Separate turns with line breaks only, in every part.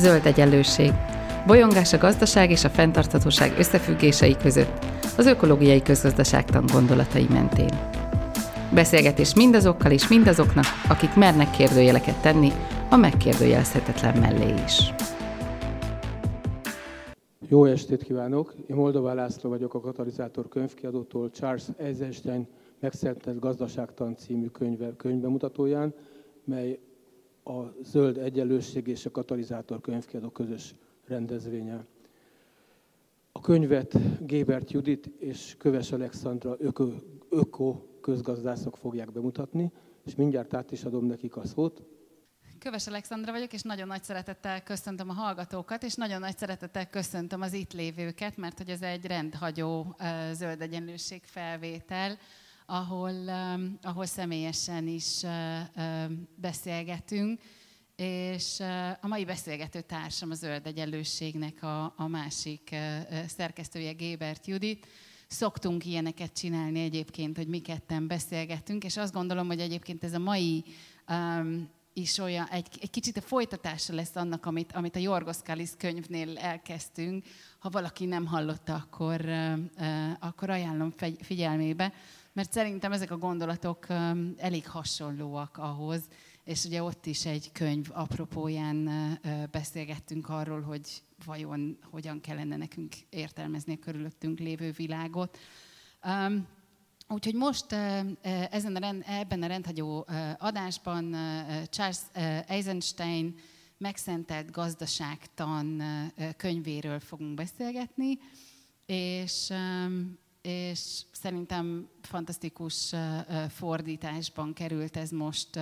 Zöld egyenlőség. Bolyongás a gazdaság és a fenntarthatóság összefüggései között, az ökológiai közgazdaságtan gondolatai mentén. Beszélgetés mindazokkal és mindazoknak, akik mernek kérdőjeleket tenni a megkérdőjelezhetetlen mellé is.
Jó estét kívánok! Én Moldová László vagyok a Katalizátor könyvkiadótól Charles Eisenstein Megszentelt Gazdaságtan című könyve, könyvbemutatóján, mely a Zöld Egyenlőség és a Katalizátor könyvkiadó közös rendezvénye. A könyvet Gébert Judit és Köves Alexandra öko, öko közgazdászok fogják bemutatni, és mindjárt át is adom nekik a szót.
Köves Alexandra vagyok, és nagyon nagy szeretettel köszöntöm a hallgatókat, és nagyon nagy szeretettel köszöntöm az itt lévőket, mert hogy ez egy rendhagyó zöld egyenlőség felvétel, ahol, ahol személyesen is beszélgetünk, és a mai beszélgető társam a Zöld Egyenlőségnek a, a másik szerkesztője, Gébert Judit. Szoktunk ilyeneket csinálni egyébként, hogy mi ketten beszélgetünk, és azt gondolom, hogy egyébként ez a mai um, is olyan, egy, egy kicsit a folytatása lesz annak, amit, amit a Jorgos Kalis könyvnél elkezdtünk. Ha valaki nem hallotta, akkor, uh, akkor ajánlom figyelmébe, mert szerintem ezek a gondolatok elég hasonlóak ahhoz, és ugye ott is egy könyv apropóján beszélgettünk arról, hogy vajon hogyan kellene nekünk értelmezni a körülöttünk lévő világot. Úgyhogy most ezen a rend, ebben a rendhagyó adásban Charles Eisenstein megszentelt gazdaságtan könyvéről fogunk beszélgetni, és és szerintem fantasztikus fordításban került ez most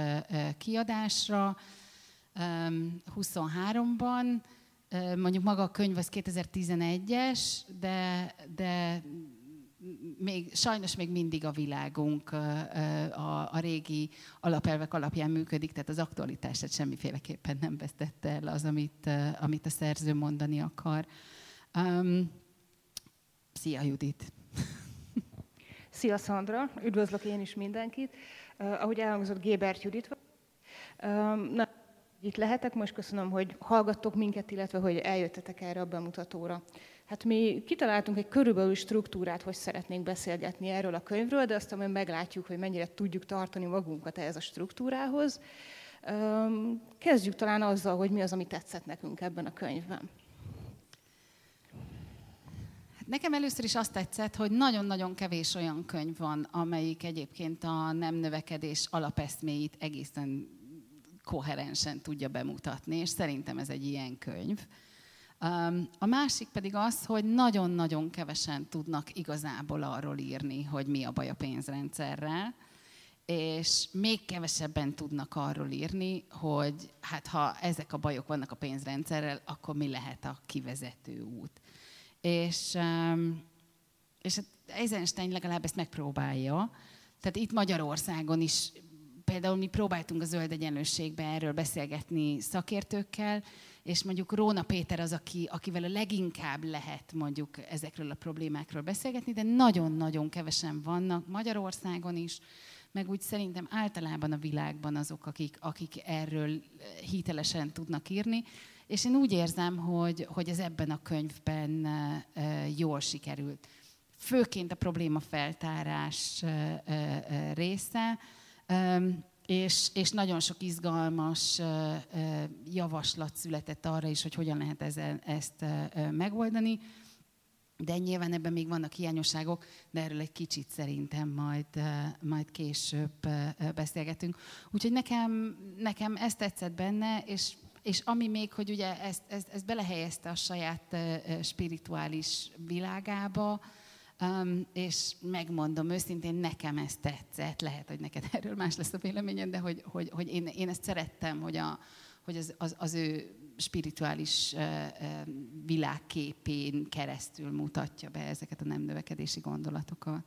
kiadásra. 23-ban, mondjuk maga a könyv az 2011-es, de, de még, sajnos még mindig a világunk a, a régi alapelvek alapján működik, tehát az aktualitását semmiféleképpen nem vesztette el az, amit, amit a szerző mondani akar. Um, szia, Judit!
Szia Szandra, üdvözlök én is mindenkit. Uh, ahogy elhangzott, Gébert Judit uh, na, itt lehetek, most köszönöm, hogy hallgattok minket, illetve hogy eljöttetek erre a bemutatóra. Hát mi kitaláltunk egy körülbelül struktúrát, hogy szeretnénk beszélgetni erről a könyvről, de aztán majd meglátjuk, hogy mennyire tudjuk tartani magunkat ehhez a struktúrához. Kezdjük talán azzal, hogy mi az, ami tetszett nekünk ebben a könyvben.
Nekem először is azt tetszett, hogy nagyon-nagyon kevés olyan könyv van, amelyik egyébként a nem növekedés alapeszméit egészen koherensen tudja bemutatni, és szerintem ez egy ilyen könyv. A másik pedig az, hogy nagyon-nagyon kevesen tudnak igazából arról írni, hogy mi a baj a pénzrendszerrel, és még kevesebben tudnak arról írni, hogy hát ha ezek a bajok vannak a pénzrendszerrel, akkor mi lehet a kivezető út. És, és hát Eisenstein legalább ezt megpróbálja. Tehát itt Magyarországon is például mi próbáltunk a zöld egyenlőségbe erről beszélgetni szakértőkkel, és mondjuk Róna Péter az, aki, akivel a leginkább lehet mondjuk ezekről a problémákról beszélgetni, de nagyon-nagyon kevesen vannak Magyarországon is, meg úgy szerintem általában a világban azok, akik, akik erről hitelesen tudnak írni. És én úgy érzem, hogy, hogy ez ebben a könyvben jól sikerült. Főként a problémafeltárás része, és, és nagyon sok izgalmas javaslat született arra is, hogy hogyan lehet ezen, ezt megoldani. De nyilván ebben még vannak hiányosságok, de erről egy kicsit szerintem majd, majd később beszélgetünk. Úgyhogy nekem, nekem ez tetszett benne, és és ami még, hogy ugye ezt, ezt, ezt belehelyezte a saját spirituális világába, um, és megmondom őszintén, nekem ez tetszett, lehet, hogy neked erről más lesz a véleményed, de hogy, hogy, hogy én, én ezt szerettem, hogy, a, hogy az, az, az ő spirituális uh, világképén keresztül mutatja be ezeket a nem növekedési gondolatokat.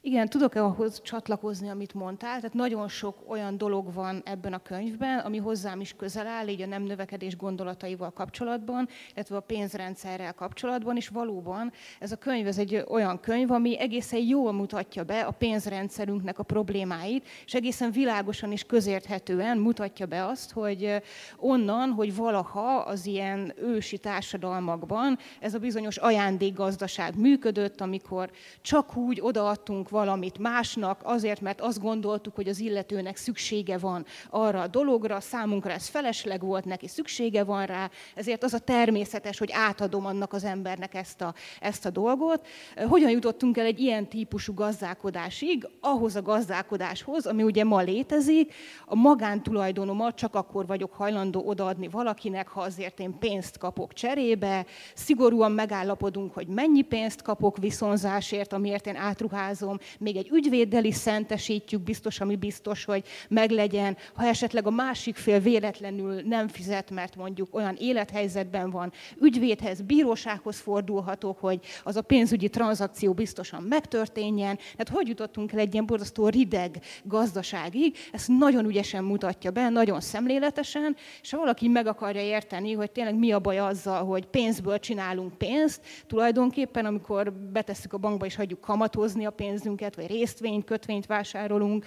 Igen, tudok-e ahhoz csatlakozni, amit mondtál? Tehát nagyon sok olyan dolog van ebben a könyvben, ami hozzám is közel áll, így a nem növekedés gondolataival kapcsolatban, illetve a pénzrendszerrel kapcsolatban, és valóban ez a könyv ez egy olyan könyv, ami egészen jól mutatja be a pénzrendszerünknek a problémáit, és egészen világosan és közérthetően mutatja be azt, hogy onnan, hogy valaha az ilyen ősi társadalmakban ez a bizonyos ajándékgazdaság működött, amikor csak úgy odaadtunk adtunk valamit másnak, azért, mert azt gondoltuk, hogy az illetőnek szüksége van arra a dologra, számunkra ez felesleg volt, neki szüksége van rá, ezért az a természetes, hogy átadom annak az embernek ezt a, ezt a dolgot. Hogyan jutottunk el egy ilyen típusú gazdálkodásig, ahhoz a gazdálkodáshoz, ami ugye ma létezik, a magántulajdonomat csak akkor vagyok hajlandó odaadni valakinek, ha azért én pénzt kapok cserébe, szigorúan megállapodunk, hogy mennyi pénzt kapok viszonzásért, amiért én átruházom, még egy ügyvéddel is szentesítjük, biztos, ami biztos, hogy meglegyen. Ha esetleg a másik fél véletlenül nem fizet, mert mondjuk olyan élethelyzetben van, ügyvédhez, bírósághoz fordulhatok, hogy az a pénzügyi tranzakció biztosan megtörténjen. Tehát hogy jutottunk el egy ilyen borzasztó rideg gazdaságig, ezt nagyon ügyesen mutatja be, nagyon szemléletesen, és ha valaki meg akarja érteni, hogy tényleg mi a baj azzal, hogy pénzből csinálunk pénzt, tulajdonképpen amikor betesszük a bankba és hagyjuk kamatozni a pénzt, pénzünket, vagy részvényt, kötvényt vásárolunk.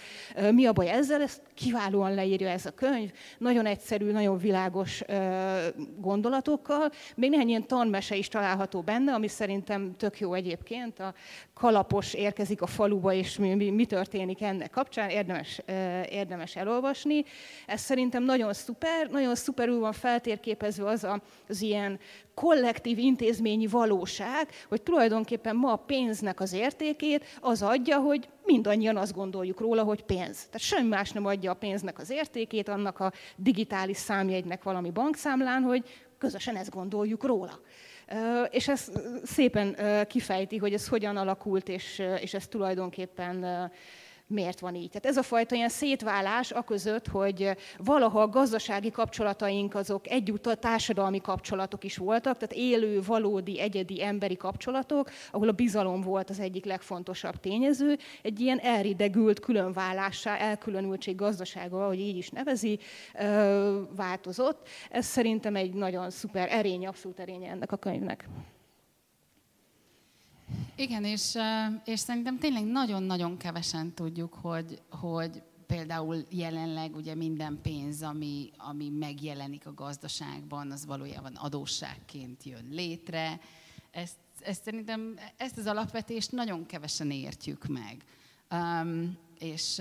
Mi a baj ezzel? Ezt kiválóan leírja ez a könyv. Nagyon egyszerű, nagyon világos gondolatokkal. Még néhány ilyen tanmese is található benne, ami szerintem tök jó egyébként. A kalapos érkezik a faluba, és mi, mi, mi történik ennek kapcsán, érdemes, érdemes elolvasni. Ez szerintem nagyon szuper, nagyon szuperül van feltérképezve az a, az ilyen kollektív intézményi valóság, hogy tulajdonképpen ma a pénznek az értékét az adja, hogy mindannyian azt gondoljuk róla, hogy pénz. Tehát semmi más nem adja a pénznek az értékét, annak a digitális számjegynek valami bankszámlán, hogy közösen ezt gondoljuk róla. És ez szépen kifejti, hogy ez hogyan alakult, és, és ez tulajdonképpen miért van így. Tehát ez a fajta ilyen szétválás a között, hogy valaha a gazdasági kapcsolataink azok egyúttal társadalmi kapcsolatok is voltak, tehát élő, valódi, egyedi emberi kapcsolatok, ahol a bizalom volt az egyik legfontosabb tényező, egy ilyen elridegült különválássá, elkülönültség gazdasága, ahogy így is nevezi, változott. Ez szerintem egy nagyon szuper erény, abszolút erénye ennek a könyvnek.
Igen, és, és szerintem tényleg nagyon-nagyon kevesen tudjuk, hogy, hogy például jelenleg ugye minden pénz, ami, ami megjelenik a gazdaságban, az valójában adósságként jön létre. Ezt, ezt szerintem, ezt az alapvetést nagyon kevesen értjük meg. Um, és,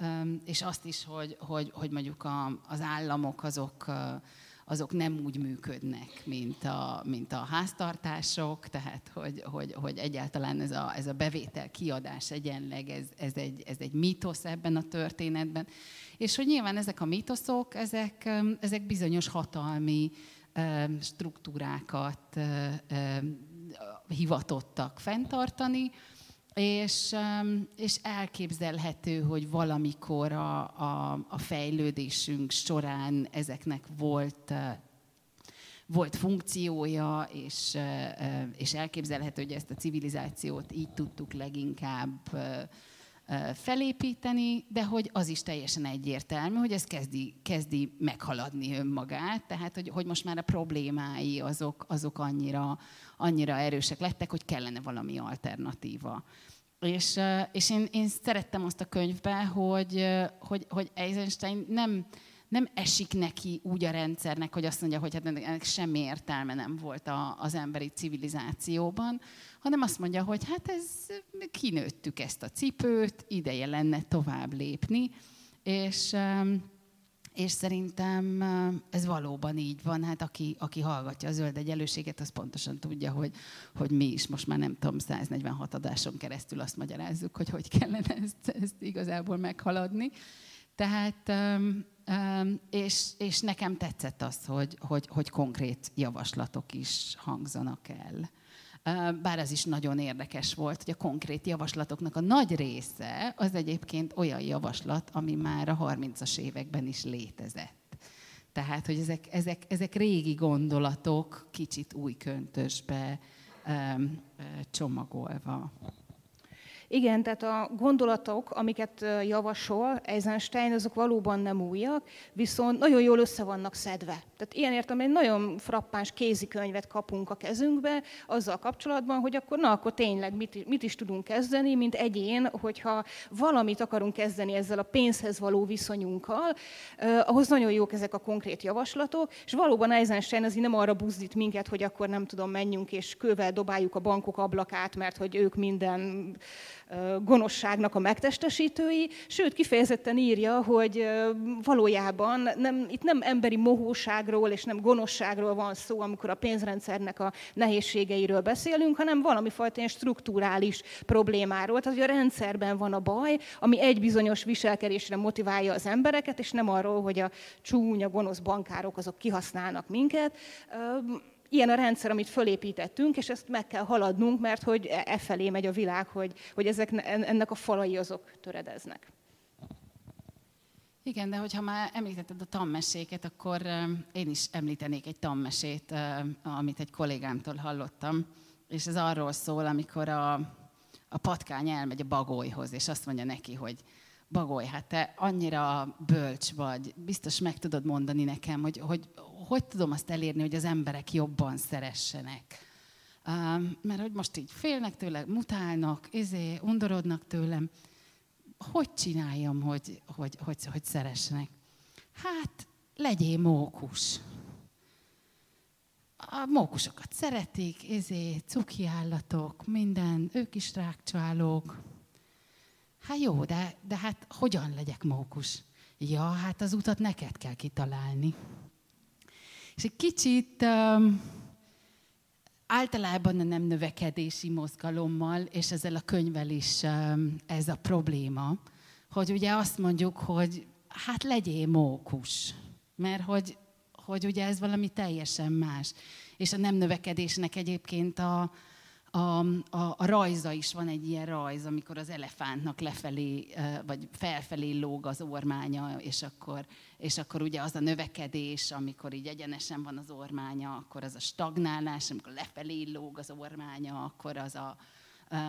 um, és azt is, hogy, hogy, hogy mondjuk a, az államok azok uh, azok nem úgy működnek, mint a, mint a háztartások, tehát hogy, hogy, hogy egyáltalán ez a, ez a bevétel-kiadás egyenleg, ez, ez, egy, ez egy mítosz ebben a történetben. És hogy nyilván ezek a mítoszok, ezek, ezek bizonyos hatalmi struktúrákat hivatottak fenntartani, és, és elképzelhető, hogy valamikor a, a, a fejlődésünk során ezeknek volt volt funkciója, és, és elképzelhető, hogy ezt a civilizációt így tudtuk leginkább felépíteni, de hogy az is teljesen egyértelmű, hogy ez kezdi, kezdi meghaladni önmagát, tehát hogy, hogy most már a problémái azok, azok annyira, annyira erősek lettek, hogy kellene valami alternatíva. És, és én, én szerettem azt a könyvbe, hogy, hogy, hogy Eisenstein nem, nem esik neki úgy a rendszernek, hogy azt mondja, hogy hát ennek semmi értelme nem volt a, az emberi civilizációban, hanem azt mondja, hogy hát ez kinőttük ezt a cipőt, ideje lenne tovább lépni, és és szerintem ez valóban így van. Hát aki, aki hallgatja a zöld egyenlőséget, az pontosan tudja, hogy, hogy mi is most már nem tudom, 146 adáson keresztül azt magyarázzuk, hogy hogy kellene ezt, ezt igazából meghaladni. Tehát, és, és nekem tetszett az, hogy, hogy, hogy konkrét javaslatok is hangzanak el. Bár az is nagyon érdekes volt, hogy a konkrét javaslatoknak a nagy része az egyébként olyan javaslat, ami már a 30-as években is létezett. Tehát, hogy ezek, ezek, ezek régi gondolatok kicsit új köntösbe csomagolva.
Igen, tehát a gondolatok, amiket javasol Eisenstein, azok valóban nem újak, viszont nagyon jól össze vannak szedve. Tehát ilyen értem, egy nagyon frappáns kézikönyvet kapunk a kezünkbe azzal kapcsolatban, hogy akkor na, akkor tényleg mit, mit is tudunk kezdeni, mint egyén, hogyha valamit akarunk kezdeni ezzel a pénzhez való viszonyunkkal, eh, ahhoz nagyon jók ezek a konkrét javaslatok, és valóban Eisenstein azért nem arra buzdít minket, hogy akkor nem tudom, menjünk és kővel dobáljuk a bankok ablakát, mert hogy ők minden gonoszságnak a megtestesítői, sőt kifejezetten írja, hogy valójában nem, itt nem emberi mohóságról és nem gonoszságról van szó, amikor a pénzrendszernek a nehézségeiről beszélünk, hanem valami fajta ilyen strukturális problémáról. Tehát, hogy a rendszerben van a baj, ami egy bizonyos viselkedésre motiválja az embereket, és nem arról, hogy a csúnya, gonosz bankárok azok kihasználnak minket ilyen a rendszer, amit fölépítettünk, és ezt meg kell haladnunk, mert hogy e, e felé megy a világ, hogy, hogy ezek, ennek a falai azok töredeznek.
Igen, de hogyha már említetted a tanmeséket, akkor én is említenék egy tanmesét, amit egy kollégámtól hallottam, és ez arról szól, amikor a, a patkány elmegy a bagolyhoz, és azt mondja neki, hogy Bagoly, hát te annyira bölcs vagy, biztos meg tudod mondani nekem, hogy hogy, hogy tudom azt elérni, hogy az emberek jobban szeressenek. Um, mert hogy most így félnek tőle, mutálnak, izé, undorodnak tőlem. Hogy csináljam, hogy, hogy, hogy, hogy szeressenek? Hát, legyél mókus. A mókusokat szeretik, izé, cuki állatok, minden, ők is rákcsálók, Hát jó, de, de hát hogyan legyek mókus? Ja, hát az utat neked kell kitalálni. És egy kicsit um, általában a nem növekedési mozgalommal, és ezzel a könyvvel is um, ez a probléma, hogy ugye azt mondjuk, hogy hát legyél mókus, mert hogy, hogy ugye ez valami teljesen más. És a nem növekedésnek egyébként a, a, a, a rajza is van egy ilyen rajz, amikor az elefántnak lefelé, vagy felfelé lóg az ormánya, és akkor, és akkor ugye az a növekedés, amikor így egyenesen van az ormánya, akkor az a stagnálás, amikor lefelé lóg az ormánya, akkor az a,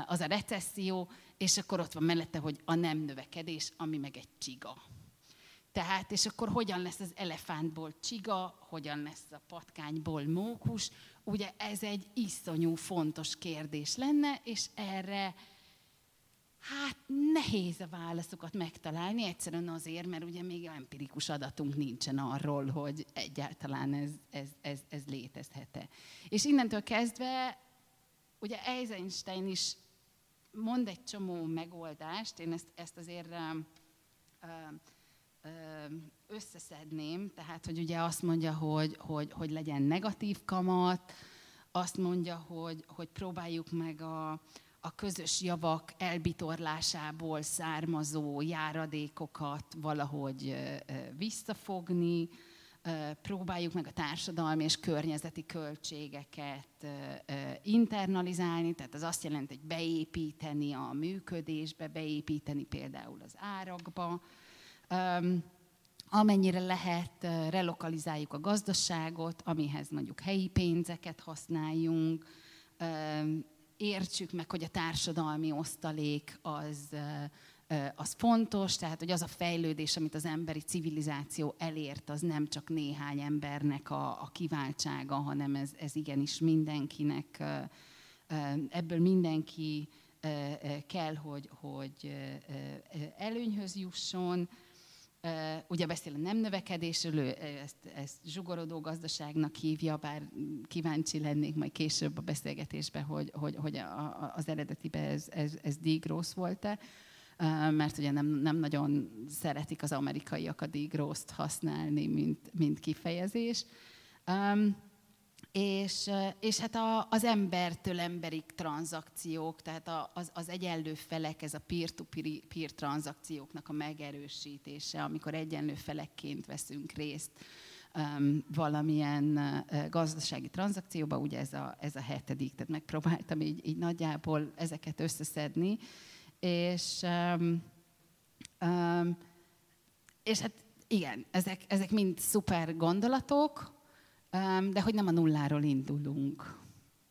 az a recesszió, és akkor ott van mellette, hogy a nem növekedés, ami meg egy csiga. Tehát, és akkor hogyan lesz az elefántból csiga, hogyan lesz a patkányból mókus, ugye ez egy iszonyú fontos kérdés lenne, és erre hát nehéz a válaszokat megtalálni, egyszerűen azért, mert ugye még empirikus adatunk nincsen arról, hogy egyáltalán ez, ez, ez, ez létezhet-e. És innentől kezdve, ugye Eisenstein is mond egy csomó megoldást, én ezt, ezt azért uh, összeszedném, tehát hogy ugye azt mondja, hogy, hogy, hogy legyen negatív kamat, azt mondja, hogy, hogy próbáljuk meg a, a közös javak elbitorlásából származó járadékokat valahogy visszafogni, próbáljuk meg a társadalmi és környezeti költségeket internalizálni, tehát az azt jelenti, hogy beépíteni a működésbe, beépíteni például az árakba, amennyire lehet, relokalizáljuk a gazdaságot, amihez mondjuk helyi pénzeket használjunk, értsük meg, hogy a társadalmi osztalék az, az fontos, tehát hogy az a fejlődés, amit az emberi civilizáció elért, az nem csak néhány embernek a, a kiváltsága, hanem ez, ez igenis mindenkinek, ebből mindenki kell, hogy, hogy előnyhöz jusson, ugye beszél a nem növekedésről, ezt, ezt zsugorodó gazdaságnak hívja, bár kíváncsi lennék majd később a beszélgetésben, hogy, hogy, hogy a, a, az eredetiben ez, ez, ez degrowth volt-e, mert ugye nem, nem nagyon szeretik az amerikaiak a degrowth használni, mint, mint kifejezés. Um, és, és hát a, az embertől emberig tranzakciók, tehát az, az egyenlő felek, ez a peer-to-peer -peer tranzakcióknak a megerősítése, amikor egyenlő felekként veszünk részt um, valamilyen uh, gazdasági tranzakcióba, ugye ez a, ez a hetedik, tehát megpróbáltam így, így nagyjából ezeket összeszedni, és, um, um, és hát igen, ezek, ezek mind szuper gondolatok, de hogy nem a nulláról indulunk.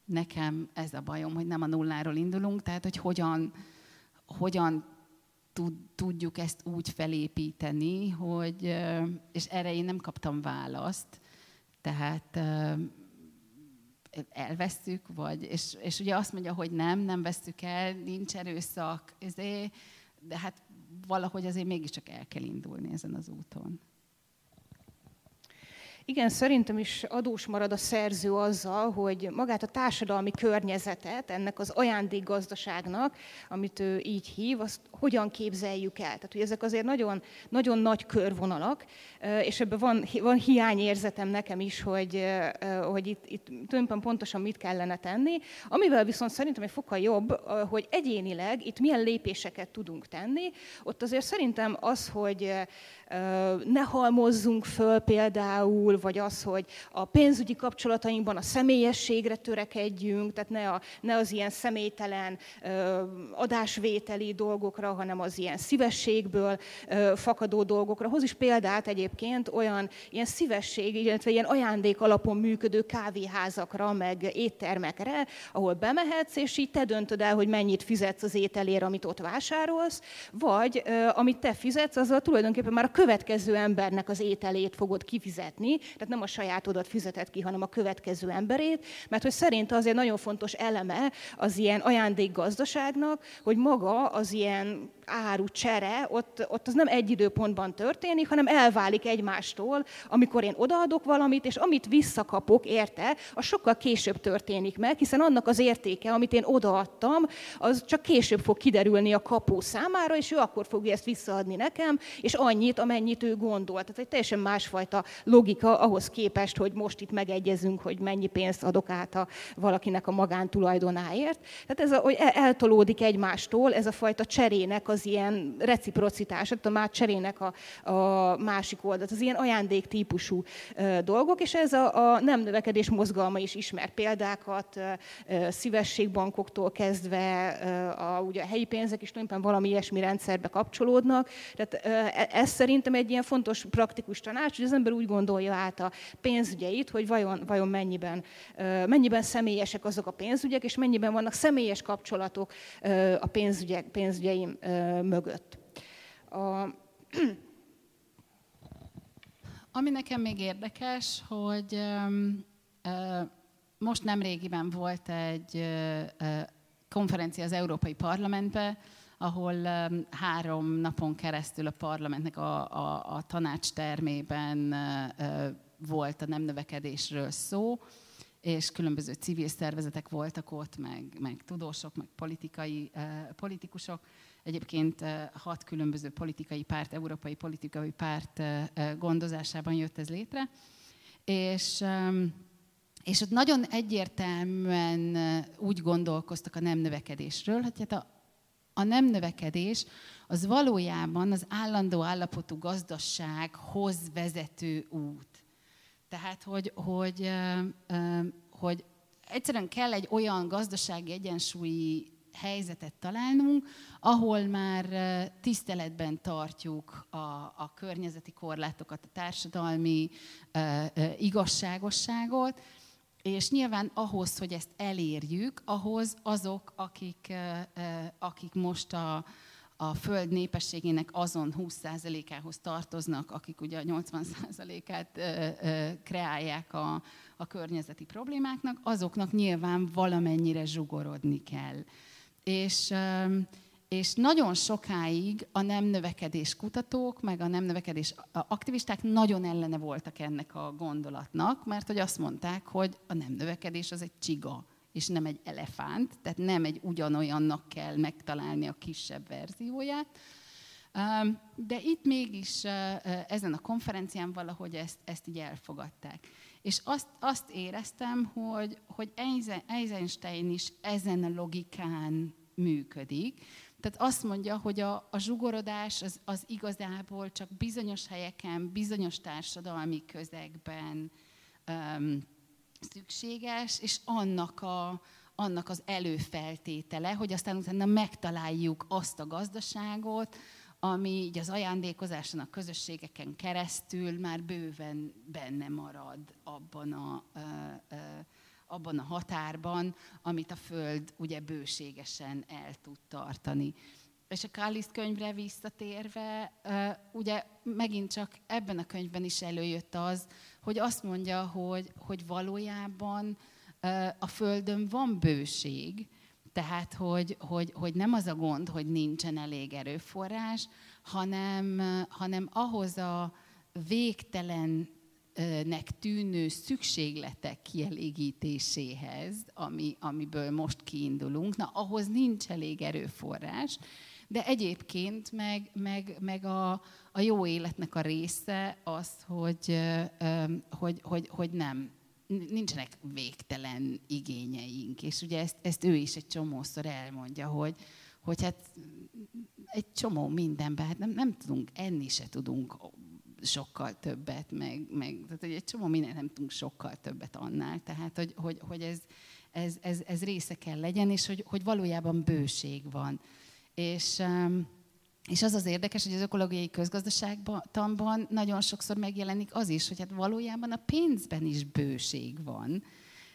Nekem ez a bajom, hogy nem a nulláról indulunk, tehát hogy hogyan, hogyan tudjuk ezt úgy felépíteni, hogy, és erre én nem kaptam választ, tehát elvesztük, vagy, és, és ugye azt mondja, hogy nem, nem vesztük el, nincs erőszak, ezért, de hát valahogy azért mégiscsak el kell indulni ezen az úton.
Igen, szerintem is adós marad a szerző azzal, hogy magát a társadalmi környezetet ennek az ajándékgazdaságnak, amit ő így hív, azt hogyan képzeljük el. Tehát, hogy ezek azért nagyon, nagyon nagy körvonalak, és ebben van, van hiányérzetem nekem is, hogy, hogy itt, itt tulajdonképpen pontosan mit kellene tenni, amivel viszont szerintem egy fokkal jobb, hogy egyénileg itt milyen lépéseket tudunk tenni. Ott azért szerintem az, hogy ne halmozzunk föl például, vagy az, hogy a pénzügyi kapcsolatainkban a személyességre törekedjünk, tehát ne, a, ne az ilyen személytelen adásvételi dolgokra, hanem az ilyen szívességből fakadó dolgokra. Hoz is példát egyébként olyan ilyen szívesség, illetve ilyen ajándék alapon működő kávéházakra, meg éttermekre, ahol bemehetsz, és így te döntöd el, hogy mennyit fizetsz az ételért, amit ott vásárolsz, vagy amit te fizetsz, azzal tulajdonképpen már a következő embernek az ételét fogod kifizetni, tehát nem a sajátodat fizeted ki, hanem a következő emberét, mert hogy szerint azért nagyon fontos eleme az ilyen ajándékgazdaságnak, hogy maga az ilyen áru csere, ott, ott az nem egy időpontban történik, hanem elválik egymástól, amikor én odaadok valamit, és amit visszakapok érte, az sokkal később történik meg, hiszen annak az értéke, amit én odaadtam, az csak később fog kiderülni a kapó számára, és ő akkor fogja ezt visszaadni nekem, és annyit, amennyit ő gondol. Tehát egy teljesen másfajta logika ahhoz képest, hogy most itt megegyezünk, hogy mennyi pénzt adok át a valakinek a magántulajdonáért. Tehát ez a, hogy eltolódik egymástól, ez a fajta cserének az ilyen reciprocitás, a már cserének a, a másik oldalt, az ilyen ajándék típusú dolgok, és ez a, a nem növekedés mozgalma is ismer példákat, szívességbankoktól kezdve a, ugye a helyi pénzek is tulajdonképpen valami ilyesmi rendszerbe kapcsolódnak. Tehát e, ez szerintem egy ilyen fontos praktikus tanács, hogy az ember úgy gondolja át a pénzügyeit, hogy vajon, vajon mennyiben, mennyiben személyesek azok a pénzügyek, és mennyiben vannak személyes kapcsolatok a pénzügyek, pénzügyeim mögött. A...
Ami nekem még érdekes, hogy most nem régiben volt egy konferencia az Európai Parlamentben, ahol három napon keresztül a parlamentnek a, a, a tanács termében volt a nem növekedésről szó, és különböző civil szervezetek voltak ott, meg, meg tudósok, meg politikai, politikusok. Egyébként hat különböző politikai párt, európai politikai párt gondozásában jött ez létre. És, és ott nagyon egyértelműen úgy gondolkoztak a nem növekedésről, hogy hát a, a nem növekedés az valójában az állandó állapotú gazdasághoz vezető út. Tehát, hogy, hogy, hogy egyszerűen kell egy olyan gazdasági egyensúlyi helyzetet találnunk, ahol már tiszteletben tartjuk a, a környezeti korlátokat, a társadalmi igazságosságot, és nyilván ahhoz, hogy ezt elérjük, ahhoz azok, akik, akik most a, a föld népességének azon 20%-ához tartoznak, akik ugye a 80%-át kreálják a, a környezeti problémáknak, azoknak nyilván valamennyire zsugorodni kell. És, és nagyon sokáig a nem növekedés kutatók, meg a nem növekedés aktivisták nagyon ellene voltak ennek a gondolatnak, mert hogy azt mondták, hogy a nem növekedés az egy csiga, és nem egy elefánt, tehát nem egy ugyanolyannak kell megtalálni a kisebb verzióját. De itt mégis ezen a konferencián valahogy ezt, ezt így elfogadták. És azt, azt éreztem, hogy, hogy Eisenstein is ezen a logikán működik. Tehát azt mondja, hogy a, a zsugorodás az, az igazából csak bizonyos helyeken, bizonyos társadalmi közegben um, szükséges, és annak, a, annak az előfeltétele, hogy aztán utána megtaláljuk azt a gazdaságot, ami így az ajándékozáson, a közösségeken keresztül már bőven benne marad abban a, abban a határban, amit a Föld ugye bőségesen el tud tartani. és a Kalliszt könyvre visszatérve, ugye megint csak ebben a könyvben is előjött az, hogy azt mondja, hogy, hogy valójában a Földön van bőség, tehát hogy, hogy, hogy nem az a gond, hogy nincsen elég erőforrás, hanem, hanem ahhoz a végtelen nek tűnő szükségletek kielégítéséhez, ami, amiből most kiindulunk, na ahhoz nincs elég erőforrás, de egyébként meg, meg, meg a, a jó életnek a része az, hogy, hogy, hogy, hogy nem, nincsenek végtelen igényeink. És ugye ezt, ezt ő is egy csomószor elmondja, hogy, hogy hát egy csomó mindenben, hát nem, nem tudunk, enni se tudunk sokkal többet, meg, meg tehát hogy egy csomó mindent nem tudunk sokkal többet annál. Tehát, hogy, hogy, hogy ez, ez, ez, ez része kell legyen, és hogy, hogy valójában bőség van. És, és az az érdekes, hogy az ökológiai közgazdaságtanban nagyon sokszor megjelenik az is, hogy hát valójában a pénzben is bőség van.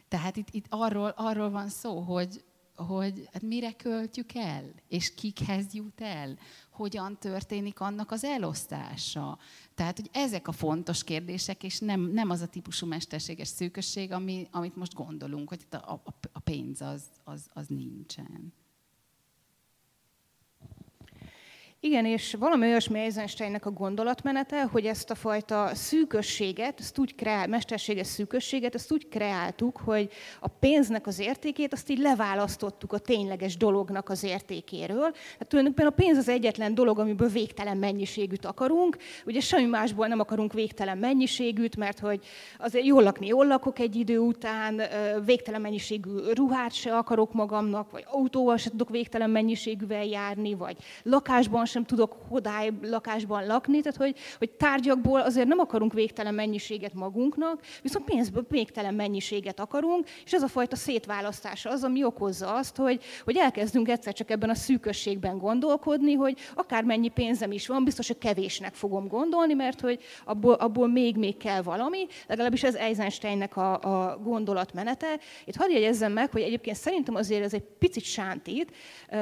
Tehát itt, itt arról, arról van szó, hogy, hogy hát mire költjük el, és kikhez jut el, hogyan történik annak az elosztása. Tehát, hogy ezek a fontos kérdések, és nem, nem az a típusú mesterséges szűkösség, ami, amit most gondolunk, hogy a, a, a pénz az, az, az nincsen.
Igen, és valami olyasmi Eisensteinnek a gondolatmenete, hogy ezt a fajta szűkösséget, ezt úgy kreál, mesterséges szűkösséget, ezt úgy kreáltuk, hogy a pénznek az értékét, azt így leválasztottuk a tényleges dolognak az értékéről. Hát tulajdonképpen a pénz az egyetlen dolog, amiből végtelen mennyiségűt akarunk. Ugye semmi másból nem akarunk végtelen mennyiségűt, mert hogy azért jól lakni, jól lakok egy idő után, végtelen mennyiségű ruhát se akarok magamnak, vagy autóval se tudok végtelen mennyiségűvel járni, vagy lakásban sem tudok hodály lakásban lakni, tehát hogy, hogy tárgyakból azért nem akarunk végtelen mennyiséget magunknak, viszont pénzből végtelen mennyiséget akarunk, és ez a fajta szétválasztása az, ami okozza azt, hogy, hogy elkezdünk egyszer csak ebben a szűkösségben gondolkodni, hogy akármennyi pénzem is van, biztos, hogy kevésnek fogom gondolni, mert hogy abból, abból még, még kell valami, legalábbis ez Eisensteinnek a, a gondolatmenete. Itt hadd jegyezzem meg, hogy egyébként szerintem azért ez egy picit sántít,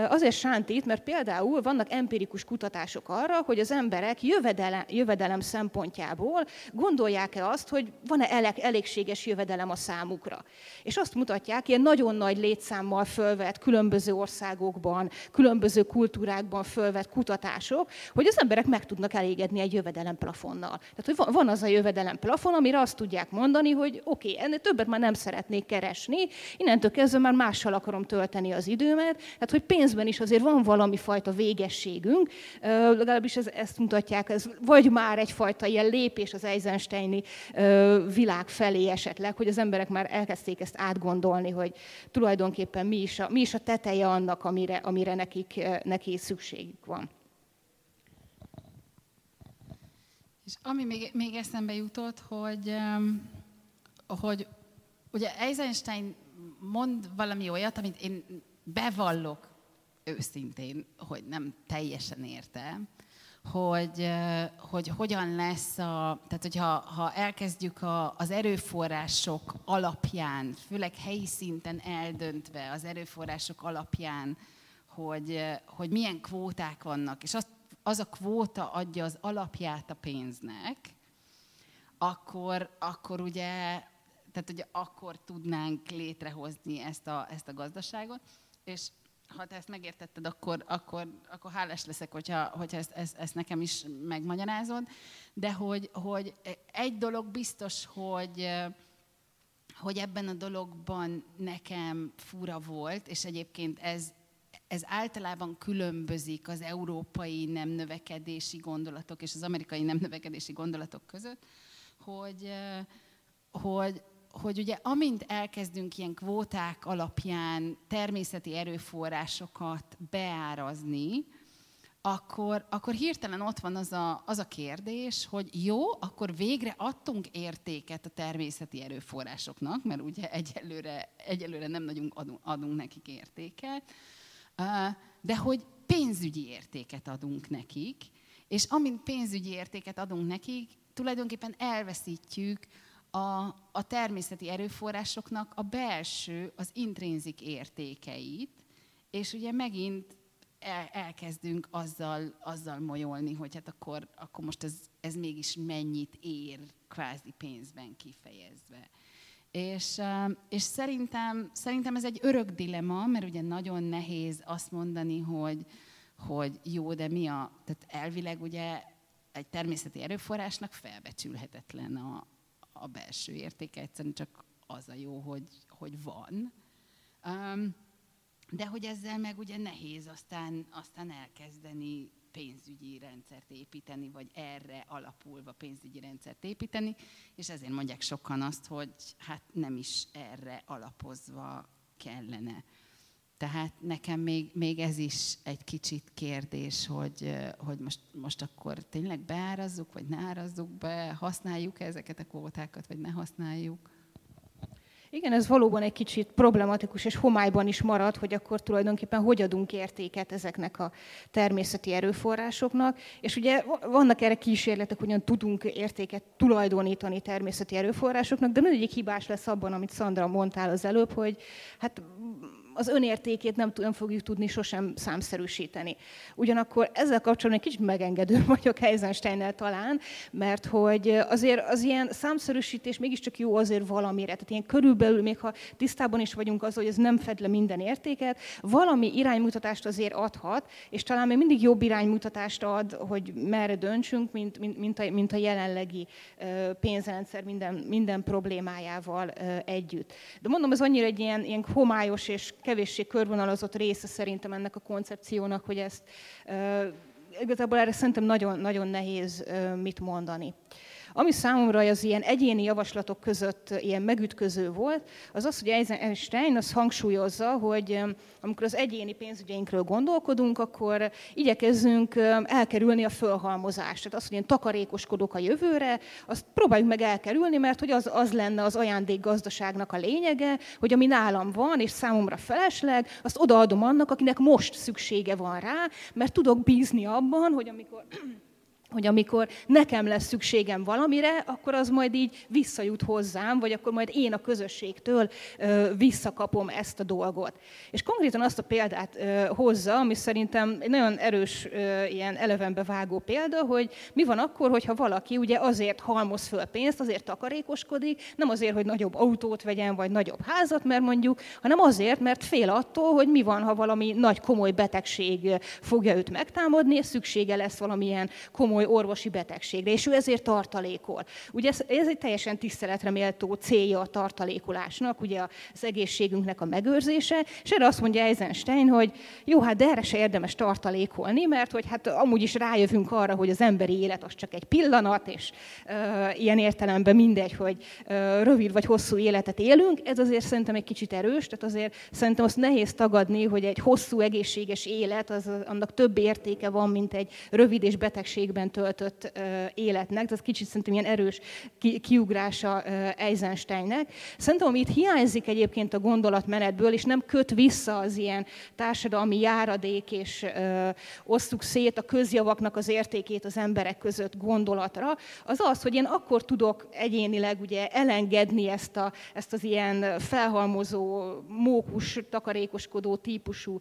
azért sántít, mert például vannak empirikus empirikus kutatások arra, hogy az emberek jövedelem, jövedelem szempontjából gondolják-e azt, hogy van-e elég, elégséges jövedelem a számukra. És azt mutatják, ilyen nagyon nagy létszámmal fölvett különböző országokban, különböző kultúrákban fölvett kutatások, hogy az emberek meg tudnak elégedni egy jövedelem plafonnal. Tehát, hogy van az a jövedelem plafon, amire azt tudják mondani, hogy oké, okay, ennél többet már nem szeretnék keresni, innentől kezdve már mással akarom tölteni az időmet, tehát hogy pénzben is azért van valami fajta végességünk, legalábbis ez, ezt mutatják, ez vagy már egyfajta ilyen lépés az Eisensteini világ felé esetleg, hogy az emberek már elkezdték ezt átgondolni, hogy tulajdonképpen mi is a, mi is a teteje annak, amire, amire nekik, neki szükségük van.
És ami még, még eszembe jutott, hogy, hogy ugye Eisenstein mond valami olyat, amit én bevallok őszintén, hogy nem teljesen érte, hogy, hogy hogyan lesz a, tehát hogyha ha elkezdjük a, az erőforrások alapján, főleg helyi szinten eldöntve az erőforrások alapján, hogy, hogy milyen kvóták vannak, és az, az a kvóta adja az alapját a pénznek, akkor, akkor ugye, tehát ugye akkor tudnánk létrehozni ezt a, ezt a gazdaságot, és ha te ezt megértetted, akkor, akkor, akkor hálás leszek, hogyha, hogyha ezt, ezt, ezt nekem is megmagyarázod. De hogy, hogy egy dolog biztos, hogy, hogy ebben a dologban nekem fura volt, és egyébként ez, ez általában különbözik az európai nem növekedési gondolatok és az amerikai nem növekedési gondolatok között, hogy, hogy, hogy ugye amint elkezdünk ilyen kvóták alapján természeti erőforrásokat beárazni, akkor, akkor hirtelen ott van az a, az a kérdés, hogy jó, akkor végre adtunk értéket a természeti erőforrásoknak, mert ugye egyelőre, egyelőre nem nagyon adunk, adunk nekik értéket, de hogy pénzügyi értéket adunk nekik, és amint pénzügyi értéket adunk nekik, tulajdonképpen elveszítjük a, a természeti erőforrásoknak a belső, az intrinzik értékeit, és ugye megint el, elkezdünk azzal, azzal molyolni, hogy hát akkor, akkor most ez, ez mégis mennyit ér kvázi pénzben kifejezve. És, és szerintem, szerintem ez egy örök dilema, mert ugye nagyon nehéz azt mondani, hogy, hogy jó, de mi a... Tehát elvileg ugye egy természeti erőforrásnak felbecsülhetetlen a, a belső értéke, egyszerűen csak az a jó, hogy, hogy van. Um, de hogy ezzel meg ugye nehéz aztán, aztán elkezdeni pénzügyi rendszert építeni, vagy erre alapulva pénzügyi rendszert építeni, és ezért mondják sokan azt, hogy hát nem is erre alapozva kellene. Tehát nekem még, még ez is egy kicsit kérdés, hogy, hogy most, most akkor tényleg beárazzuk, vagy ne árazzuk be, használjuk -e ezeket a kvótákat, vagy ne használjuk.
Igen, ez valóban egy kicsit problematikus, és homályban is marad, hogy akkor tulajdonképpen hogy adunk értéket ezeknek a természeti erőforrásoknak. És ugye vannak erre kísérletek, hogyan tudunk értéket tulajdonítani természeti erőforrásoknak, de mindegyik hibás lesz abban, amit Szandra mondtál az előbb, hogy hát az önértékét nem, nem fogjuk tudni sosem számszerűsíteni. Ugyanakkor ezzel kapcsolatban egy kicsit megengedő vagyok Eisensteinnel talán, mert hogy azért az ilyen számszerűsítés mégiscsak jó azért valamire. Tehát ilyen körülbelül, még ha tisztában is vagyunk az, hogy ez nem fed le minden értéket, valami iránymutatást azért adhat, és talán még mindig jobb iránymutatást ad, hogy merre döntsünk, mint, mint, mint, a, mint a jelenlegi pénzrendszer minden, minden problémájával együtt. De mondom, ez annyira egy ilyen, ilyen homályos és kevéssé körvonalazott része szerintem ennek a koncepciónak, hogy ezt igazából erre szerintem nagyon, nagyon nehéz mit mondani. Ami számomra az ilyen egyéni javaslatok között ilyen megütköző volt, az az, hogy Eisenstein az hangsúlyozza, hogy amikor az egyéni pénzügyeinkről gondolkodunk, akkor igyekezzünk elkerülni a fölhalmozást. Tehát az, hogy én takarékoskodok a jövőre, azt próbáljuk meg elkerülni, mert hogy az, az lenne az ajándék gazdaságnak a lényege, hogy ami nálam van, és számomra felesleg, azt odaadom annak, akinek most szüksége van rá, mert tudok bízni abban, hogy amikor hogy amikor nekem lesz szükségem valamire, akkor az majd így visszajut hozzám, vagy akkor majd én a közösségtől ö, visszakapom ezt a dolgot. És konkrétan azt a példát ö, hozza, ami szerintem egy nagyon erős, ö, ilyen elevenbe vágó példa, hogy mi van akkor, hogyha valaki ugye azért halmoz föl pénzt, azért takarékoskodik, nem azért, hogy nagyobb autót vegyen, vagy nagyobb házat, mert mondjuk, hanem azért, mert fél attól, hogy mi van, ha valami nagy komoly betegség fogja őt megtámadni, és szüksége lesz valamilyen komoly komoly orvosi betegségre, és ő ezért tartalékol. Ugye ez, ez egy teljesen tiszteletre méltó célja a tartalékolásnak, ugye az egészségünknek a megőrzése, és erre azt mondja Eisenstein, hogy jó, hát de erre se érdemes tartalékolni, mert hogy hát amúgy is rájövünk arra, hogy az emberi élet az csak egy pillanat, és uh, ilyen értelemben mindegy, hogy uh, rövid vagy hosszú életet élünk, ez azért szerintem egy kicsit erős, tehát azért szerintem azt nehéz tagadni, hogy egy hosszú egészséges élet, az, annak több értéke van, mint egy rövid és betegségben töltött életnek, tehát kicsit szerintem ilyen erős kiugrása Eisensteinnek. Szerintem, ami itt hiányzik egyébként a gondolatmenetből, és nem köt vissza az ilyen társadalmi járadék, és osztuk szét a közjavaknak az értékét az emberek között gondolatra, az az, hogy én akkor tudok egyénileg ugye elengedni ezt, a, ezt az ilyen felhalmozó, mókus, takarékoskodó típusú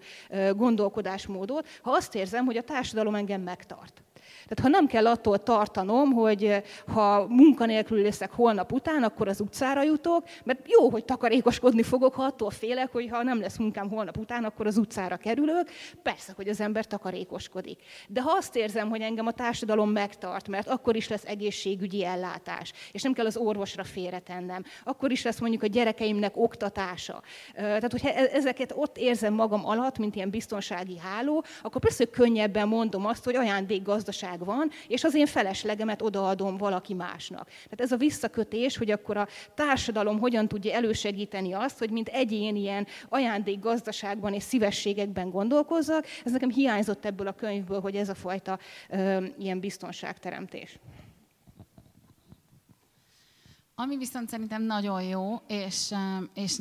gondolkodásmódot, ha azt érzem, hogy a társadalom engem megtart. Tehát ha nem kell attól tartanom, hogy eh, ha munkanélkül leszek holnap után, akkor az utcára jutok, mert jó, hogy takarékoskodni fogok, ha attól félek, hogy ha nem lesz munkám holnap után, akkor az utcára kerülök. Persze, hogy az ember takarékoskodik. De ha azt érzem, hogy engem a társadalom megtart, mert akkor is lesz egészségügyi ellátás, és nem kell az orvosra félretennem, akkor is lesz mondjuk a gyerekeimnek oktatása. Tehát, hogyha e-, ezeket ott érzem magam alatt, mint ilyen biztonsági háló, akkor persze könnyebben mondom azt, hogy ajándékgazdaság meg van, és az én feleslegemet odaadom valaki másnak. Tehát ez a visszakötés, hogy akkor a társadalom hogyan tudja elősegíteni azt, hogy mint egyén ilyen ajándék gazdaságban és szívességekben gondolkozzak, ez nekem hiányzott ebből a könyvből, hogy ez a fajta ö, ilyen biztonságteremtés.
Ami viszont szerintem nagyon jó, és, és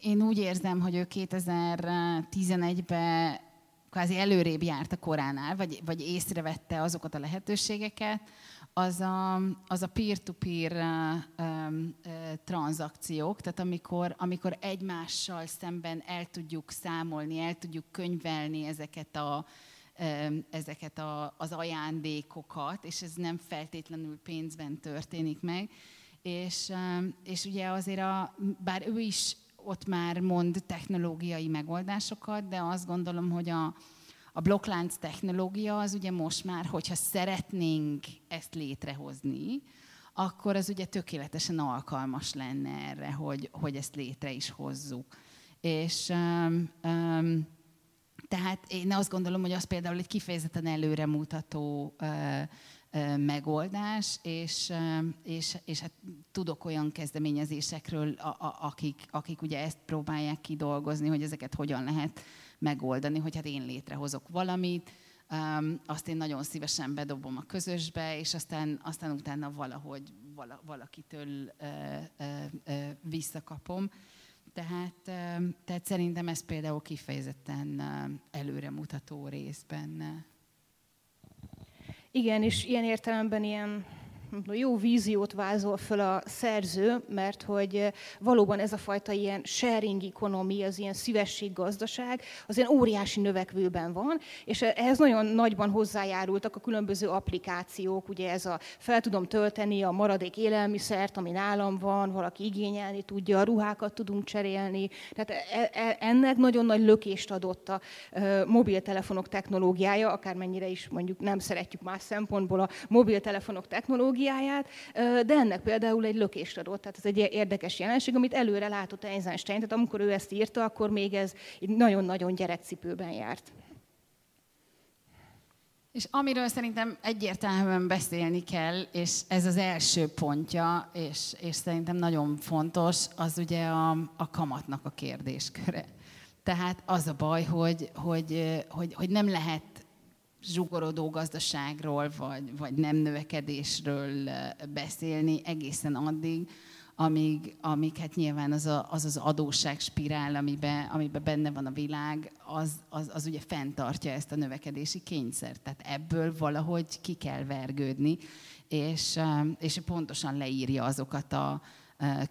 én úgy érzem, hogy ő 2011-ben kvázi előrébb járt a koránál, vagy, vagy észrevette azokat a lehetőségeket, az a, az a peer-to-peer uh, um, uh, tranzakciók, tehát amikor, amikor egymással szemben el tudjuk számolni, el tudjuk könyvelni ezeket a, ezeket a, az ajándékokat, és ez nem feltétlenül pénzben történik meg. És, és ugye azért, a, bár ő is ott már mond technológiai megoldásokat, de azt gondolom, hogy a, a blokklánc technológia az ugye most már, hogyha szeretnénk ezt létrehozni, akkor az ugye tökéletesen alkalmas lenne erre, hogy, hogy ezt létre is hozzuk. És um, um, tehát én azt gondolom, hogy az például egy kifejezetten előremutató uh, megoldás, és, és, és hát tudok olyan kezdeményezésekről, a, a, akik, akik ugye ezt próbálják kidolgozni, hogy ezeket hogyan lehet megoldani, hogy hát én létrehozok valamit, azt én nagyon szívesen bedobom a közösbe, és aztán, aztán utána valahogy vala, valakitől visszakapom. Tehát, tehát szerintem ez például kifejezetten előremutató részben.
Igen, és ilyen értelemben ilyen jó víziót vázol föl a szerző, mert hogy eh, valóban ez a fajta ilyen sharing economy, az ilyen szívességgazdaság, az ilyen óriási növekvőben van, és ehhez nagyon nagyban hozzájárultak a különböző applikációk, ugye ez a fel tudom tölteni a maradék élelmiszert, ami nálam van, valaki igényelni tudja, a ruhákat tudunk cserélni, tehát e, e, ennek nagyon nagy lökést adott a eh, mobiltelefonok technológiája, akármennyire is mondjuk nem szeretjük más szempontból a mobiltelefonok technológiáját, technológiáját, de ennek például egy lökést adott. Tehát ez egy érdekes jelenség, amit előre látott Einstein. Tehát amikor ő ezt írta, akkor még ez nagyon-nagyon gyerekcipőben járt.
És amiről szerintem egyértelműen beszélni kell, és ez az első pontja, és, és szerintem nagyon fontos, az ugye a, a kamatnak a kérdésköre. Tehát az a baj, hogy, hogy, hogy, hogy nem lehet zsugorodó gazdaságról, vagy, vagy nem növekedésről beszélni egészen addig, amíg, amíg hát nyilván az a, az, az adósságspirál, amiben, amiben benne van a világ, az, az, az ugye fenntartja ezt a növekedési kényszert. Tehát ebből valahogy ki kell vergődni, és, és pontosan leírja azokat a,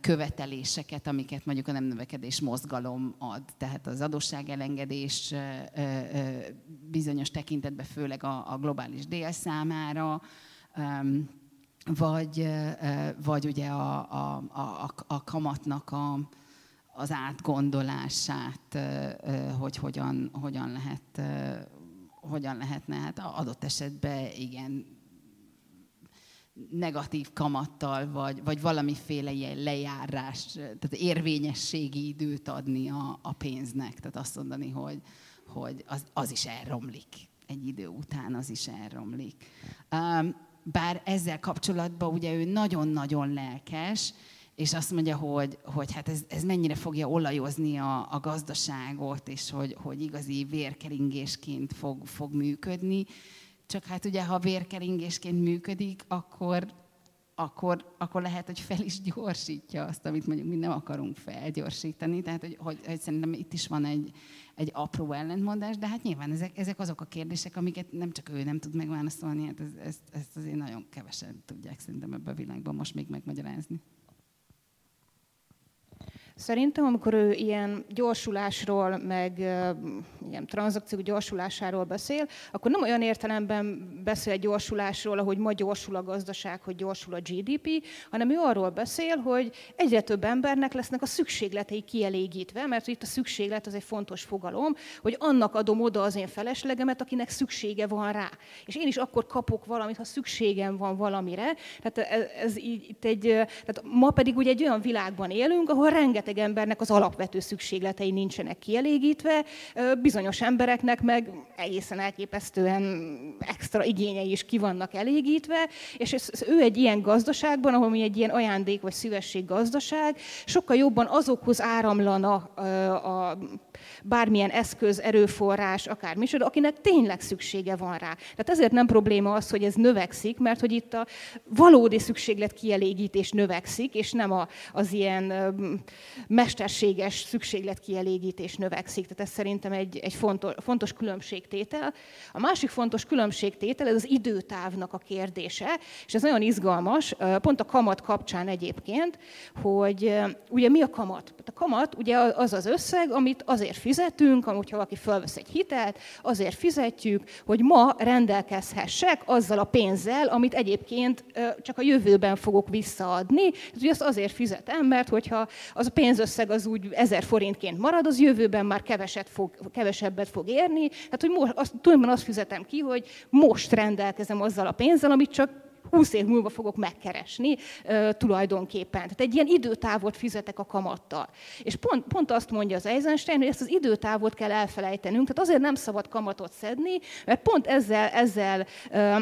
követeléseket, amiket mondjuk a nem növekedés mozgalom ad. Tehát az adósságelengedés bizonyos tekintetben, főleg a, globális dél számára, vagy, vagy ugye a, a, a, a kamatnak a, az átgondolását, hogy hogyan, hogyan, lehet, hogyan lehetne, hát adott esetben igen, negatív kamattal, vagy, vagy valamiféle ilyen lejárás, tehát érvényességi időt adni a, a pénznek. Tehát azt mondani, hogy, hogy az, az is elromlik. Egy idő után az is elromlik. Bár ezzel kapcsolatban ugye ő nagyon-nagyon lelkes, és azt mondja, hogy, hogy hát ez, ez mennyire fogja olajozni a, a gazdaságot, és hogy, hogy igazi vérkeringésként fog, fog működni. Csak hát ugye, ha vérkeringésként működik, akkor, akkor, akkor lehet, hogy fel is gyorsítja azt, amit mondjuk mi nem akarunk felgyorsítani. Tehát, hogy, hogy, hogy szerintem itt is van egy, egy apró ellentmondás, de hát nyilván ezek, ezek azok a kérdések, amiket nem csak ő nem tud megválaszolni, hát ez, ezt, ezt azért nagyon kevesen tudják szerintem ebben a világban most még megmagyarázni.
Szerintem, amikor ő ilyen gyorsulásról, meg ilyen tranzakció gyorsulásáról beszél, akkor nem olyan értelemben beszél gyorsulásról, ahogy ma gyorsul a gazdaság, hogy gyorsul a GDP, hanem ő arról beszél, hogy egyre több embernek lesznek a szükségletei kielégítve, mert itt a szükséglet az egy fontos fogalom, hogy annak adom oda az én feleslegemet, akinek szüksége van rá. És én is akkor kapok valamit, ha szükségem van valamire. Tehát ez, ez így, itt egy, tehát ma pedig ugye egy olyan világban élünk, ahol rengeteg rengeteg embernek az alapvető szükségletei nincsenek kielégítve, bizonyos embereknek meg egészen elképesztően extra igényei is ki vannak elégítve, és ez, ez ő egy ilyen gazdaságban, ahol mi egy ilyen ajándék vagy szívesség gazdaság, sokkal jobban azokhoz áramlana a, a bármilyen eszköz, erőforrás, akár micsoda, akinek tényleg szüksége van rá. Tehát ezért nem probléma az, hogy ez növekszik, mert hogy itt a valódi szükséglet kielégítés növekszik, és nem a, az ilyen mesterséges szükségletkielégítés növekszik. Tehát ez szerintem egy, egy fontos, fontos különbségtétel. A másik fontos különbségtétel ez az időtávnak a kérdése, és ez nagyon izgalmas, pont a kamat kapcsán egyébként, hogy ugye mi a kamat? A kamat ugye az az összeg, amit azért fizetünk, hogyha valaki felvesz egy hitelt, azért fizetjük, hogy ma rendelkezhessek azzal a pénzzel, amit egyébként csak a jövőben fogok visszaadni. Tehát ugye azt azért fizetem, mert hogyha az a pénzösszeg az úgy ezer forintként marad, az jövőben már keveset fog, kevesebbet fog érni. Tehát, hogy most, azt, tulajdonképpen azt fizetem ki, hogy most rendelkezem azzal a pénzzel, amit csak 20 év múlva fogok megkeresni uh, tulajdonképpen. Tehát egy ilyen időtávot fizetek a kamattal. És pont, pont azt mondja az Eisenstein, hogy ezt az időtávot kell elfelejtenünk, tehát azért nem szabad kamatot szedni, mert pont ezzel, ezzel uh,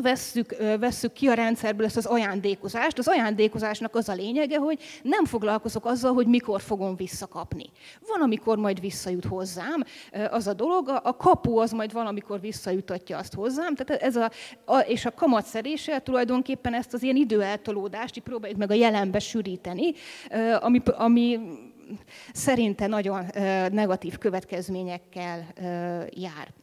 vesszük, vesszük ki a rendszerből ezt az ajándékozást. Az ajándékozásnak az a lényege, hogy nem foglalkozok azzal, hogy mikor fogom visszakapni. Van, amikor majd visszajut hozzám az a dolog, a kapu az majd valamikor visszajutatja azt hozzám, tehát ez a, a, és a kamatszerése tulajdonképpen ezt az ilyen időeltolódást így próbáljuk meg a jelenbe sűríteni, ami, ami szerinte nagyon negatív következményekkel jár.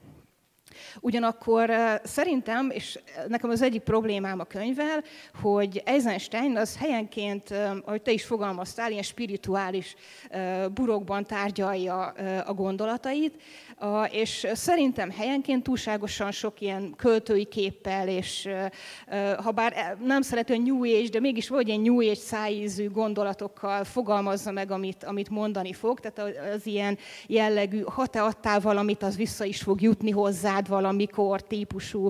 Ugyanakkor szerintem, és nekem az egyik problémám a könyvvel, hogy Eisenstein az helyenként, ahogy te is fogalmaztál, ilyen spirituális burokban tárgyalja a gondolatait, és szerintem helyenként túlságosan sok ilyen költői képpel, és ha bár e, nem szereti a New Age, de mégis vagy ilyen New Age szájízű gondolatokkal fogalmazza meg, amit, amit mondani fog, tehát az ilyen jellegű, ha te adtál valamit, az vissza is fog jutni hozzád valamikor típusú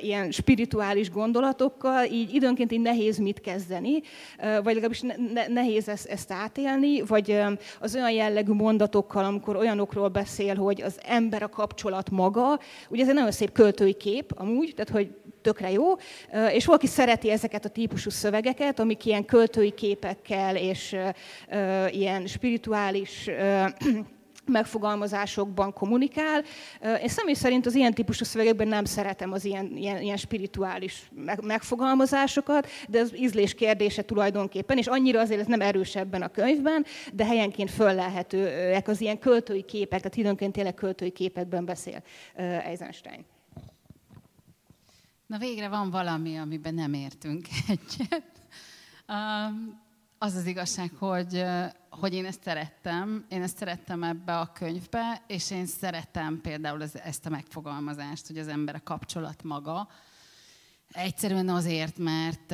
ilyen spirituális gondolatokkal, így időnként így nehéz mit kezdeni, vagy legalábbis nehéz ezt, átélni, vagy az olyan jellegű mondatokkal, amikor olyanokról beszél, hogy hogy az ember a kapcsolat maga, ugye ez egy nagyon szép költői kép amúgy, tehát hogy tökre jó, és valaki szereti ezeket a típusú szövegeket, amik ilyen költői képekkel és ilyen spirituális megfogalmazásokban kommunikál. Én személy szerint az ilyen típusú szövegekben nem szeretem az ilyen, ilyen, ilyen spirituális megfogalmazásokat, de az ízlés kérdése tulajdonképpen, és annyira azért ez nem erősebben a könyvben, de helyenként föllelhetőek az ilyen költői képek, tehát időnként tényleg költői képekben beszél Eisenstein.
Na végre van valami, amiben nem értünk egyet. Um, az az igazság, hogy, hogy én ezt szerettem, én ezt szerettem ebbe a könyvbe, és én szeretem például ezt a megfogalmazást, hogy az ember a kapcsolat maga. Egyszerűen azért, mert,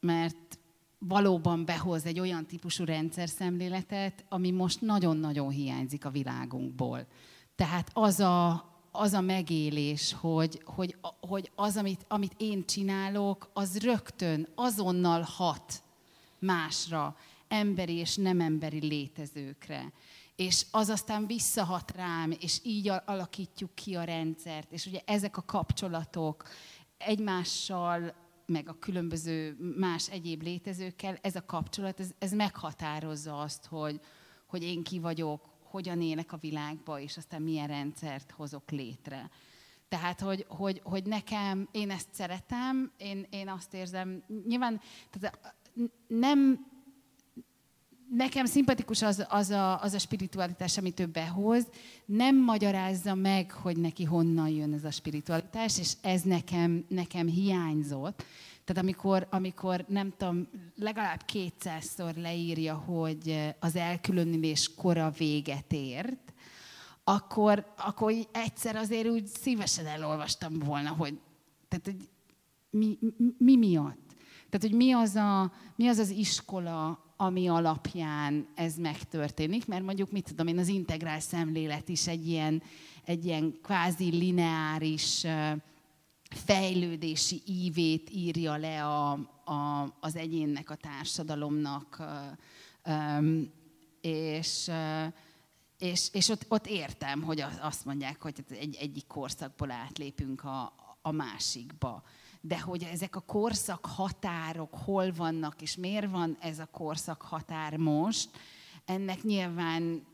mert valóban behoz egy olyan típusú szemléletet, ami most nagyon-nagyon hiányzik a világunkból. Tehát az a, az a megélés, hogy, hogy, hogy az, amit, amit én csinálok, az rögtön, azonnal hat másra, emberi és nem emberi létezőkre. És az aztán visszahat rám, és így alakítjuk ki a rendszert. És ugye ezek a kapcsolatok egymással, meg a különböző más egyéb létezőkkel, ez a kapcsolat, ez, ez meghatározza azt, hogy, hogy én ki vagyok, hogyan élek a világba, és aztán milyen rendszert hozok létre. Tehát, hogy, hogy, hogy nekem, én ezt szeretem, én, én azt érzem, nyilván tehát nem, nekem szimpatikus az, az, a, az a spiritualitás, amit ő behoz, nem magyarázza meg, hogy neki honnan jön ez a spiritualitás, és ez nekem, nekem hiányzott. Tehát amikor, amikor, nem tudom, legalább kétszázszor leírja, hogy az elkülönülés kora véget ért, akkor, akkor egyszer azért úgy szívesen elolvastam volna, hogy, tehát, hogy mi, mi, mi miatt. Tehát, hogy mi az, a, mi az az iskola, ami alapján ez megtörténik, mert mondjuk, mit tudom én, az integrál szemlélet is egy ilyen, egy ilyen kvázi lineáris fejlődési ívét írja le a, a, az egyénnek, a társadalomnak, és, és, és ott, ott értem, hogy azt mondják, hogy egy, egyik korszakból átlépünk a, a másikba de hogy ezek a korszak határok hol vannak, és miért van ez a korszak határ most, ennek nyilván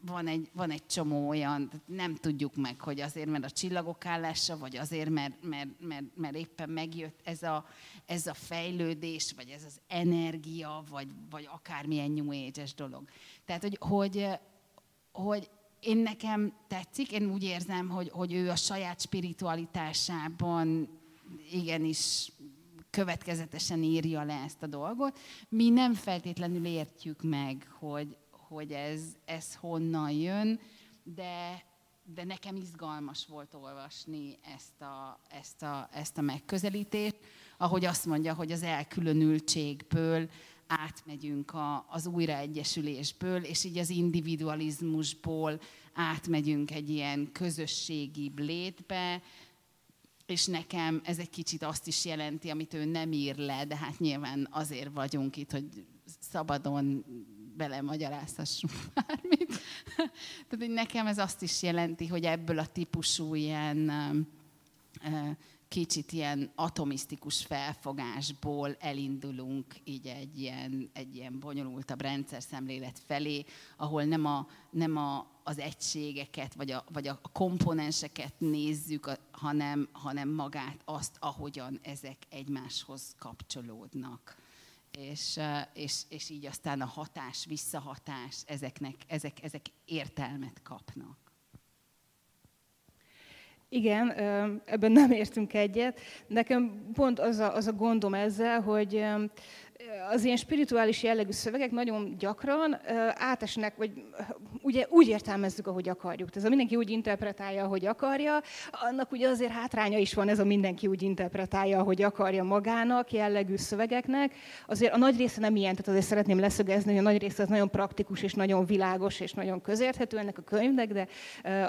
van egy, van egy csomó olyan, nem tudjuk meg, hogy azért, mert a csillagok állása, vagy azért, mert, mert, mert, mert éppen megjött ez a, ez a fejlődés, vagy ez az energia, vagy, vagy akármilyen New Age-es dolog. Tehát, hogy, hogy, hogy én nekem tetszik, én úgy érzem, hogy, hogy ő a saját spiritualitásában igenis következetesen írja le ezt a dolgot. Mi nem feltétlenül értjük meg, hogy, hogy ez, ez honnan jön, de, de nekem izgalmas volt olvasni ezt a, ezt, a, ezt a megközelítést, ahogy azt mondja, hogy az elkülönültségből átmegyünk a, az újraegyesülésből, és így az individualizmusból átmegyünk egy ilyen közösségi létbe, és nekem ez egy kicsit azt is jelenti, amit ő nem ír le, de hát nyilván azért vagyunk itt, hogy szabadon belemagyarázhassunk bármit. Tehát hogy nekem ez azt is jelenti, hogy ebből a típusú ilyen kicsit ilyen atomisztikus felfogásból elindulunk így egy ilyen, egy ilyen bonyolultabb rendszer szemlélet felé, ahol nem, a, nem a, az egységeket, vagy a, vagy a komponenseket nézzük, hanem, hanem magát azt, ahogyan ezek egymáshoz kapcsolódnak. És, és, és így aztán a hatás, visszahatás, ezeknek, ezek, ezek értelmet kapnak.
Igen, ebben nem értünk egyet. Nekem pont az a, az a gondom ezzel, hogy az ilyen spirituális jellegű szövegek nagyon gyakran átesnek, vagy ugye úgy értelmezzük, ahogy akarjuk. Tehát mindenki úgy interpretálja, ahogy akarja, annak ugye azért hátránya is van ez a mindenki úgy interpretálja, ahogy akarja magának, jellegű szövegeknek. Azért a nagy része nem ilyen, tehát azért szeretném leszögezni, hogy a nagy része az nagyon praktikus, és nagyon világos, és nagyon közérthető ennek a könyvnek, de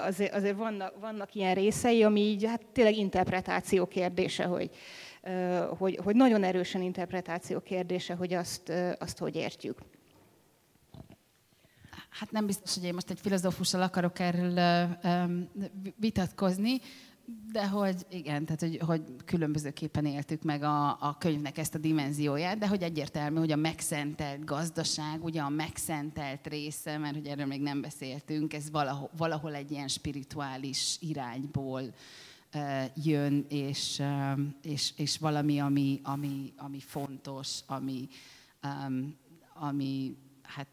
azért, azért vannak, vannak ilyen részei, ami így hát tényleg interpretáció kérdése, hogy, hogy, hogy nagyon erősen interpretáció kérdése, hogy azt, azt hogy értjük.
Hát nem biztos, hogy én most egy filozófussal akarok erről vitatkozni, de hogy igen, tehát hogy, hogy különbözőképpen éltük meg a, a könyvnek ezt a dimenzióját, de hogy egyértelmű, hogy a megszentelt gazdaság, ugye a megszentelt része, mert hogy erről még nem beszéltünk, ez valahol, valahol egy ilyen spirituális irányból jön, és, és, és valami, ami, ami, ami fontos, ami, ami hát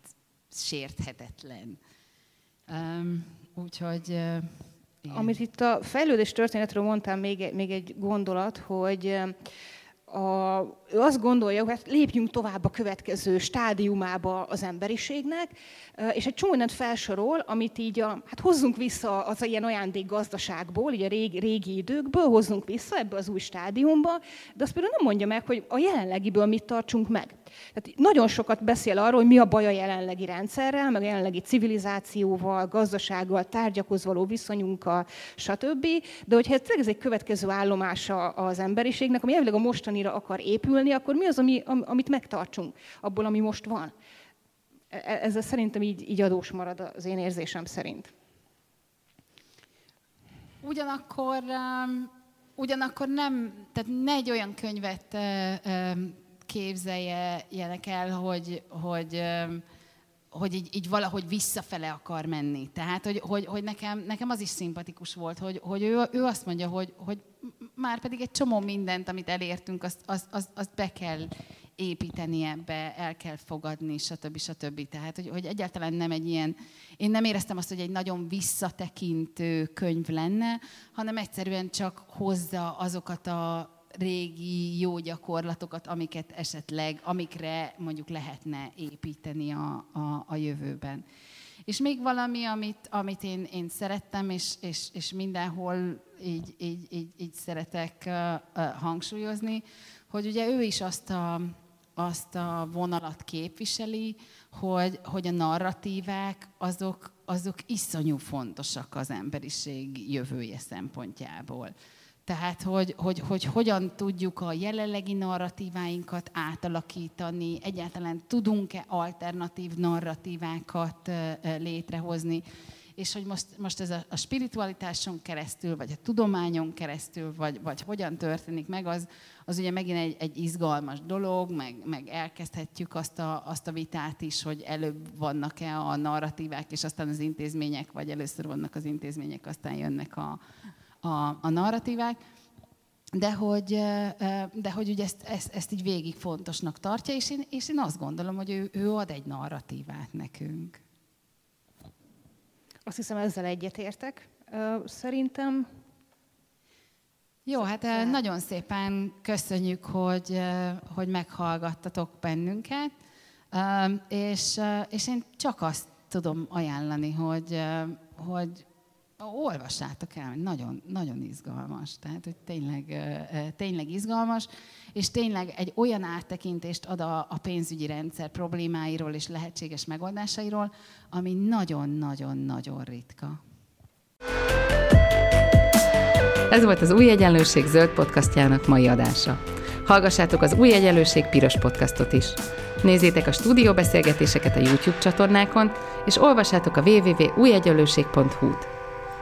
sérthetetlen. Úgyhogy...
Igen. Amit itt a fejlődés történetről mondtam, még, még egy gondolat, hogy a, ő azt gondolja, hogy hát lépjünk tovább a következő stádiumába az emberiségnek, és egy csomó mindent felsorol, amit így a, hát hozzunk vissza az ilyen ajándék gazdaságból, így a régi, régi időkből, hozzunk vissza ebbe az új stádiumba, de azt például nem mondja meg, hogy a jelenlegiből mit tartsunk meg. Tehát nagyon sokat beszél arról, hogy mi a baj a jelenlegi rendszerrel, meg a jelenlegi civilizációval, gazdasággal, tárgyakhoz való viszonyunkkal, stb. De hogyha ez egy következő állomása az emberiségnek, ami elvileg a mostanira akar épülni, akkor mi az, ami, amit megtartsunk abból, ami most van? E, e, ezzel szerintem így, így adós marad az én érzésem szerint.
Ugyanakkor, um, ugyanakkor nem, tehát ne egy olyan könyvet um, képzeljenek el, hogy, hogy, hogy így, így valahogy visszafele akar menni. Tehát, hogy, hogy, hogy nekem, nekem az is szimpatikus volt, hogy, hogy ő, ő azt mondja, hogy, hogy már pedig egy csomó mindent, amit elértünk, azt, azt, azt, azt be kell építeni ebbe, el kell fogadni, stb. stb. Tehát, hogy, hogy egyáltalán nem egy ilyen, én nem éreztem azt, hogy egy nagyon visszatekintő könyv lenne, hanem egyszerűen csak hozza azokat a régi jó gyakorlatokat, amiket esetleg, amikre mondjuk lehetne építeni a, a, a jövőben. És még valami, amit, amit én, én szerettem, és, és, és mindenhol így, így, így, így szeretek uh, uh, hangsúlyozni, hogy ugye ő is azt a, azt a vonalat képviseli, hogy, hogy a narratívák azok, azok iszonyú fontosak az emberiség jövője szempontjából. Tehát, hogy, hogy, hogy hogyan tudjuk a jelenlegi narratíváinkat átalakítani, egyáltalán tudunk-e alternatív narratívákat létrehozni. és hogy most, most ez a, a spiritualitáson keresztül, vagy a tudományon keresztül, vagy, vagy hogyan történik meg, az, az ugye megint egy, egy izgalmas dolog, meg, meg elkezdhetjük azt a, azt a vitát is, hogy előbb vannak-e a narratívák, és aztán az intézmények, vagy először vannak az intézmények, aztán jönnek a, a, a narratívák de hogy, de hogy ugye ezt, ezt, ezt így végig fontosnak tartja, és én, és én azt gondolom, hogy ő, ő ad egy narratívát nekünk.
Azt hiszem, ezzel egyetértek. Szerintem...
Jó, hát nagyon szépen köszönjük, hogy, hogy meghallgattatok bennünket, és, és én csak azt tudom ajánlani, hogy, hogy olvassátok el, nagyon, nagyon izgalmas. Tehát, hogy tényleg, tényleg izgalmas, és tényleg egy olyan áttekintést ad a, a pénzügyi rendszer problémáiról és lehetséges megoldásairól, ami nagyon-nagyon-nagyon ritka.
Ez volt az Új Egyenlőség zöld podcastjának mai adása. Hallgassátok az Új Egyenlőség piros podcastot is. Nézzétek a stúdióbeszélgetéseket a YouTube csatornákon, és olvassátok a www.újegyenlőség.hu-t.